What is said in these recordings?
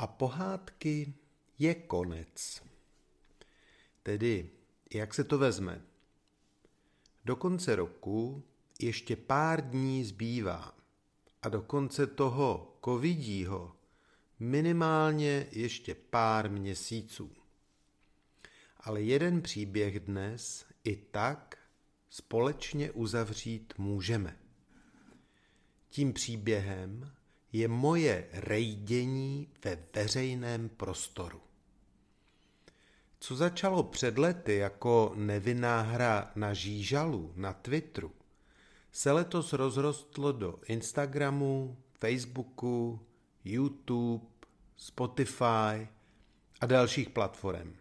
A pohádky je konec. Tedy, jak se to vezme? Do konce roku ještě pár dní zbývá a do konce toho covidího minimálně ještě pár měsíců. Ale jeden příběh dnes i tak společně uzavřít můžeme. Tím příběhem je moje rejdění ve veřejném prostoru. Co začalo před lety jako nevinná hra na žížalu na Twitteru, se letos rozrostlo do Instagramu, Facebooku, YouTube, Spotify a dalších platform.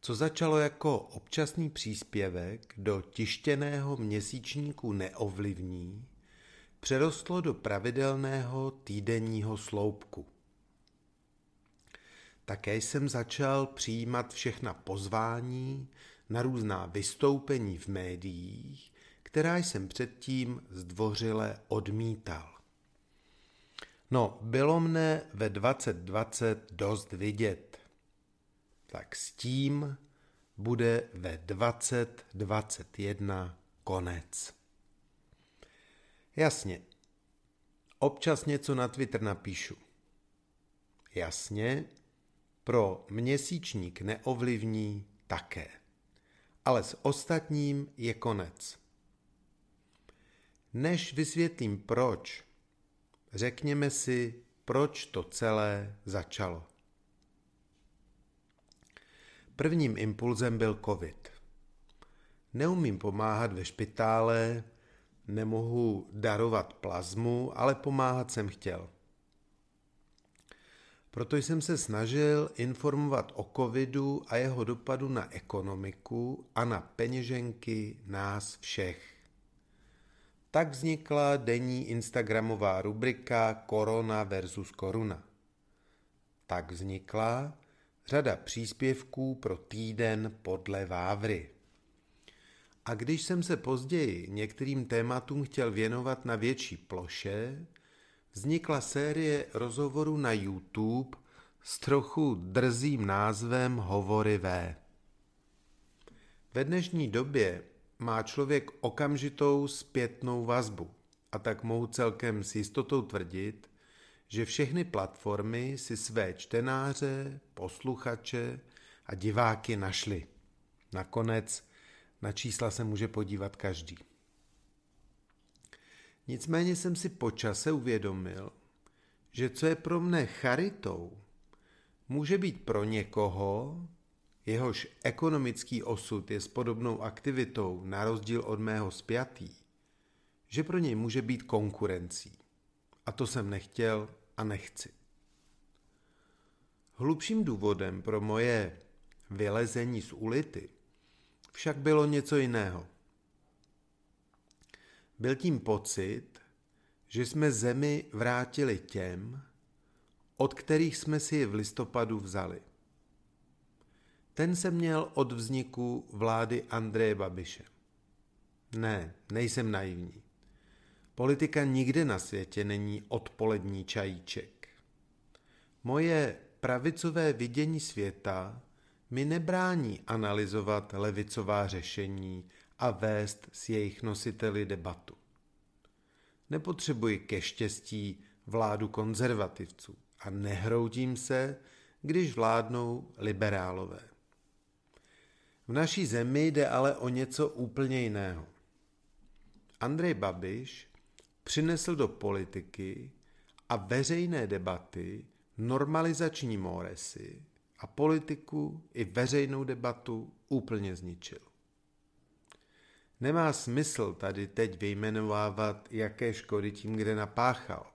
Co začalo jako občasný příspěvek do tištěného měsíčníku Neovlivní, přerostlo do pravidelného týdenního sloupku. Také jsem začal přijímat všechna pozvání na různá vystoupení v médiích, která jsem předtím zdvořile odmítal. No, bylo mne ve 2020 dost vidět. Tak s tím bude ve 2021 konec. Jasně, občas něco na Twitter napíšu. Jasně, pro měsíčník neovlivní také. Ale s ostatním je konec. Než vysvětlím proč, řekněme si, proč to celé začalo. Prvním impulzem byl covid. Neumím pomáhat ve špitále, nemohu darovat plazmu, ale pomáhat jsem chtěl. Proto jsem se snažil informovat o covidu a jeho dopadu na ekonomiku a na peněženky nás všech. Tak vznikla denní instagramová rubrika Korona versus Koruna. Tak vznikla řada příspěvků pro týden podle Vávry. A když jsem se později některým tématům chtěl věnovat na větší ploše, vznikla série rozhovorů na YouTube s trochu drzým názvem Hovory V. Ve dnešní době má člověk okamžitou zpětnou vazbu a tak mohu celkem s jistotou tvrdit, že všechny platformy si své čtenáře, posluchače a diváky našly. Nakonec na čísla se může podívat každý. Nicméně jsem si po čase uvědomil, že co je pro mne charitou, může být pro někoho, jehož ekonomický osud je s podobnou aktivitou na rozdíl od mého spjatý, že pro něj může být konkurencí. A to jsem nechtěl a nechci. Hlubším důvodem pro moje vylezení z ulity však bylo něco jiného. Byl tím pocit, že jsme zemi vrátili těm, od kterých jsme si v listopadu vzali. Ten se měl od vzniku vlády Andreje Babiše. Ne, nejsem naivní. Politika nikde na světě není odpolední čajíček. Moje pravicové vidění světa mi nebrání analyzovat levicová řešení a vést s jejich nositeli debatu. Nepotřebuji ke štěstí vládu konzervativců a nehroutím se, když vládnou liberálové. V naší zemi jde ale o něco úplně jiného. Andrej Babiš přinesl do politiky a veřejné debaty normalizační móresy a politiku i veřejnou debatu úplně zničil. Nemá smysl tady teď vyjmenovávat, jaké škody tím kde napáchal.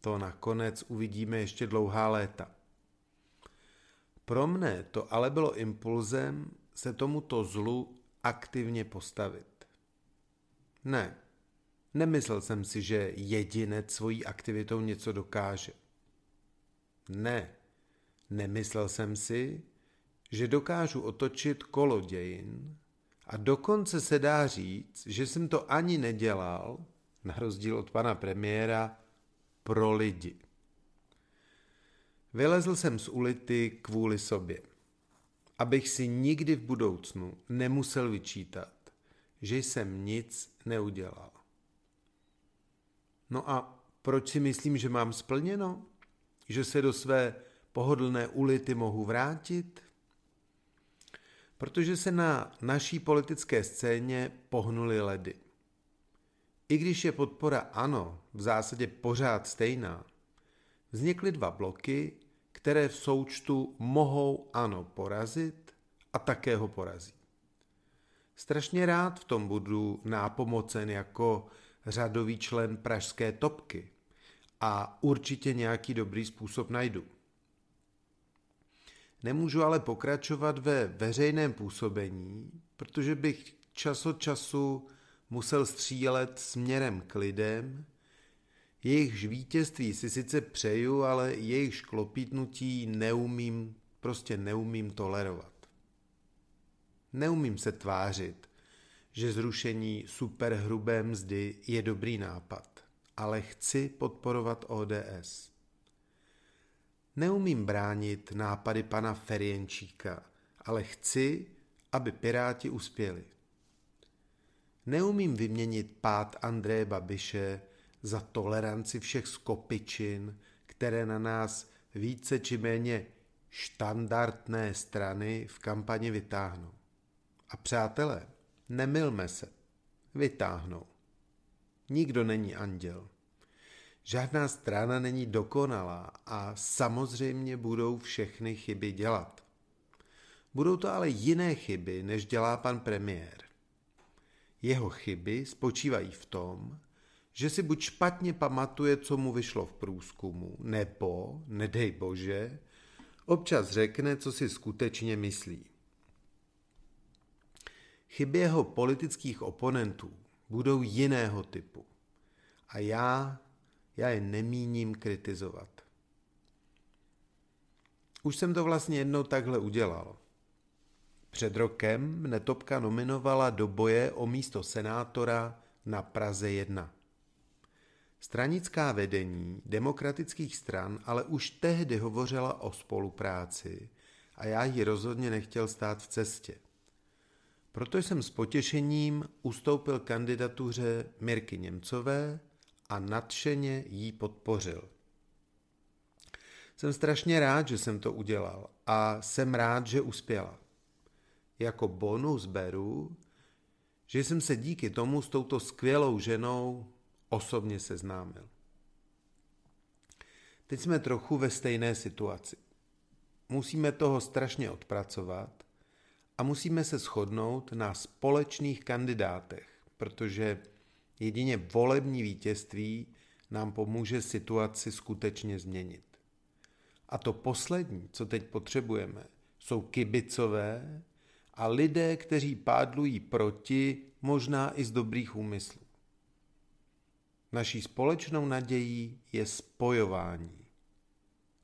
To nakonec uvidíme ještě dlouhá léta. Pro mne to ale bylo impulzem se tomuto zlu aktivně postavit. Ne, nemyslel jsem si, že jedinec svojí aktivitou něco dokáže. Ne, nemyslel jsem si, že dokážu otočit kolo dějin a dokonce se dá říct, že jsem to ani nedělal, na rozdíl od pana premiéra, pro lidi. Vylezl jsem z ulity kvůli sobě, abych si nikdy v budoucnu nemusel vyčítat, že jsem nic neudělal. No a proč si myslím, že mám splněno? Že se do své pohodlné ulity mohu vrátit? Protože se na naší politické scéně pohnuly ledy. I když je podpora ano v zásadě pořád stejná, vznikly dva bloky, které v součtu mohou ano porazit a také ho porazí. Strašně rád v tom budu nápomocen jako řadový člen pražské topky a určitě nějaký dobrý způsob najdu. Nemůžu ale pokračovat ve veřejném působení, protože bych čas od času musel střílet směrem k lidem, jejichž vítězství si sice přeju, ale jejich šklopítnutí neumím, prostě neumím tolerovat. Neumím se tvářit, že zrušení superhrubé mzdy je dobrý nápad, ale chci podporovat ODS. Neumím bránit nápady pana Ferienčíka, ale chci, aby Piráti uspěli. Neumím vyměnit pád Andreje Babiše za toleranci všech skopičin, které na nás více či méně štandardné strany v kampani vytáhnou. A přátelé, nemilme se, vytáhnou. Nikdo není anděl. Žádná strana není dokonalá a samozřejmě budou všechny chyby dělat. Budou to ale jiné chyby, než dělá pan premiér. Jeho chyby spočívají v tom, že si buď špatně pamatuje, co mu vyšlo v průzkumu, nebo, nedej bože, občas řekne, co si skutečně myslí. Chyby jeho politických oponentů budou jiného typu. A já, já je nemíním kritizovat. Už jsem to vlastně jednou takhle udělal. Před rokem mne Topka nominovala do boje o místo senátora na Praze 1. Stranická vedení demokratických stran ale už tehdy hovořila o spolupráci a já ji rozhodně nechtěl stát v cestě. Proto jsem s potěšením ustoupil kandidatuře Mirky Němcové a nadšeně jí podpořil. Jsem strašně rád, že jsem to udělal a jsem rád, že uspěla. Jako bonus beru, že jsem se díky tomu s touto skvělou ženou osobně seznámil. Teď jsme trochu ve stejné situaci. Musíme toho strašně odpracovat a musíme se shodnout na společných kandidátech, protože jedině volební vítězství nám pomůže situaci skutečně změnit. A to poslední, co teď potřebujeme, jsou kibicové a lidé, kteří pádlují proti, možná i z dobrých úmyslů. Naší společnou nadějí je spojování.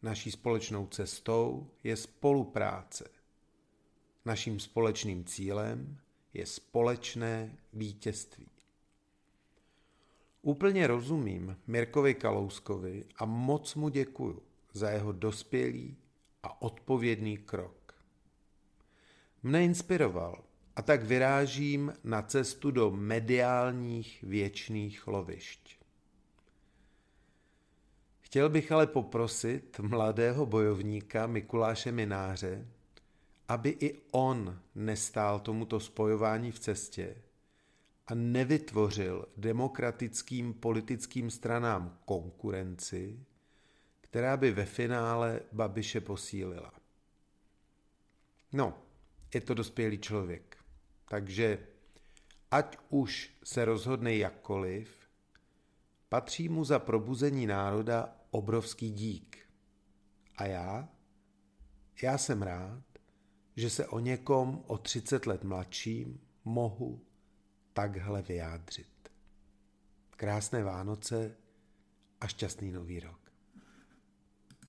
Naší společnou cestou je spolupráce. Naším společným cílem je společné vítězství. Úplně rozumím Mirkovi Kalouskovi a moc mu děkuju za jeho dospělý a odpovědný krok. Mne inspiroval a tak vyrážím na cestu do mediálních věčných lovišť. Chtěl bych ale poprosit mladého bojovníka Mikuláše Mináře, aby i on nestál tomuto spojování v cestě a nevytvořil demokratickým politickým stranám konkurenci, která by ve finále Babiše posílila. No, je to dospělý člověk. Takže ať už se rozhodne jakkoliv, patří mu za probuzení národa obrovský dík. A já? Já jsem rád, že se o někom o 30 let mladším mohu takhle vyjádřit. Krásné Vánoce a šťastný nový rok.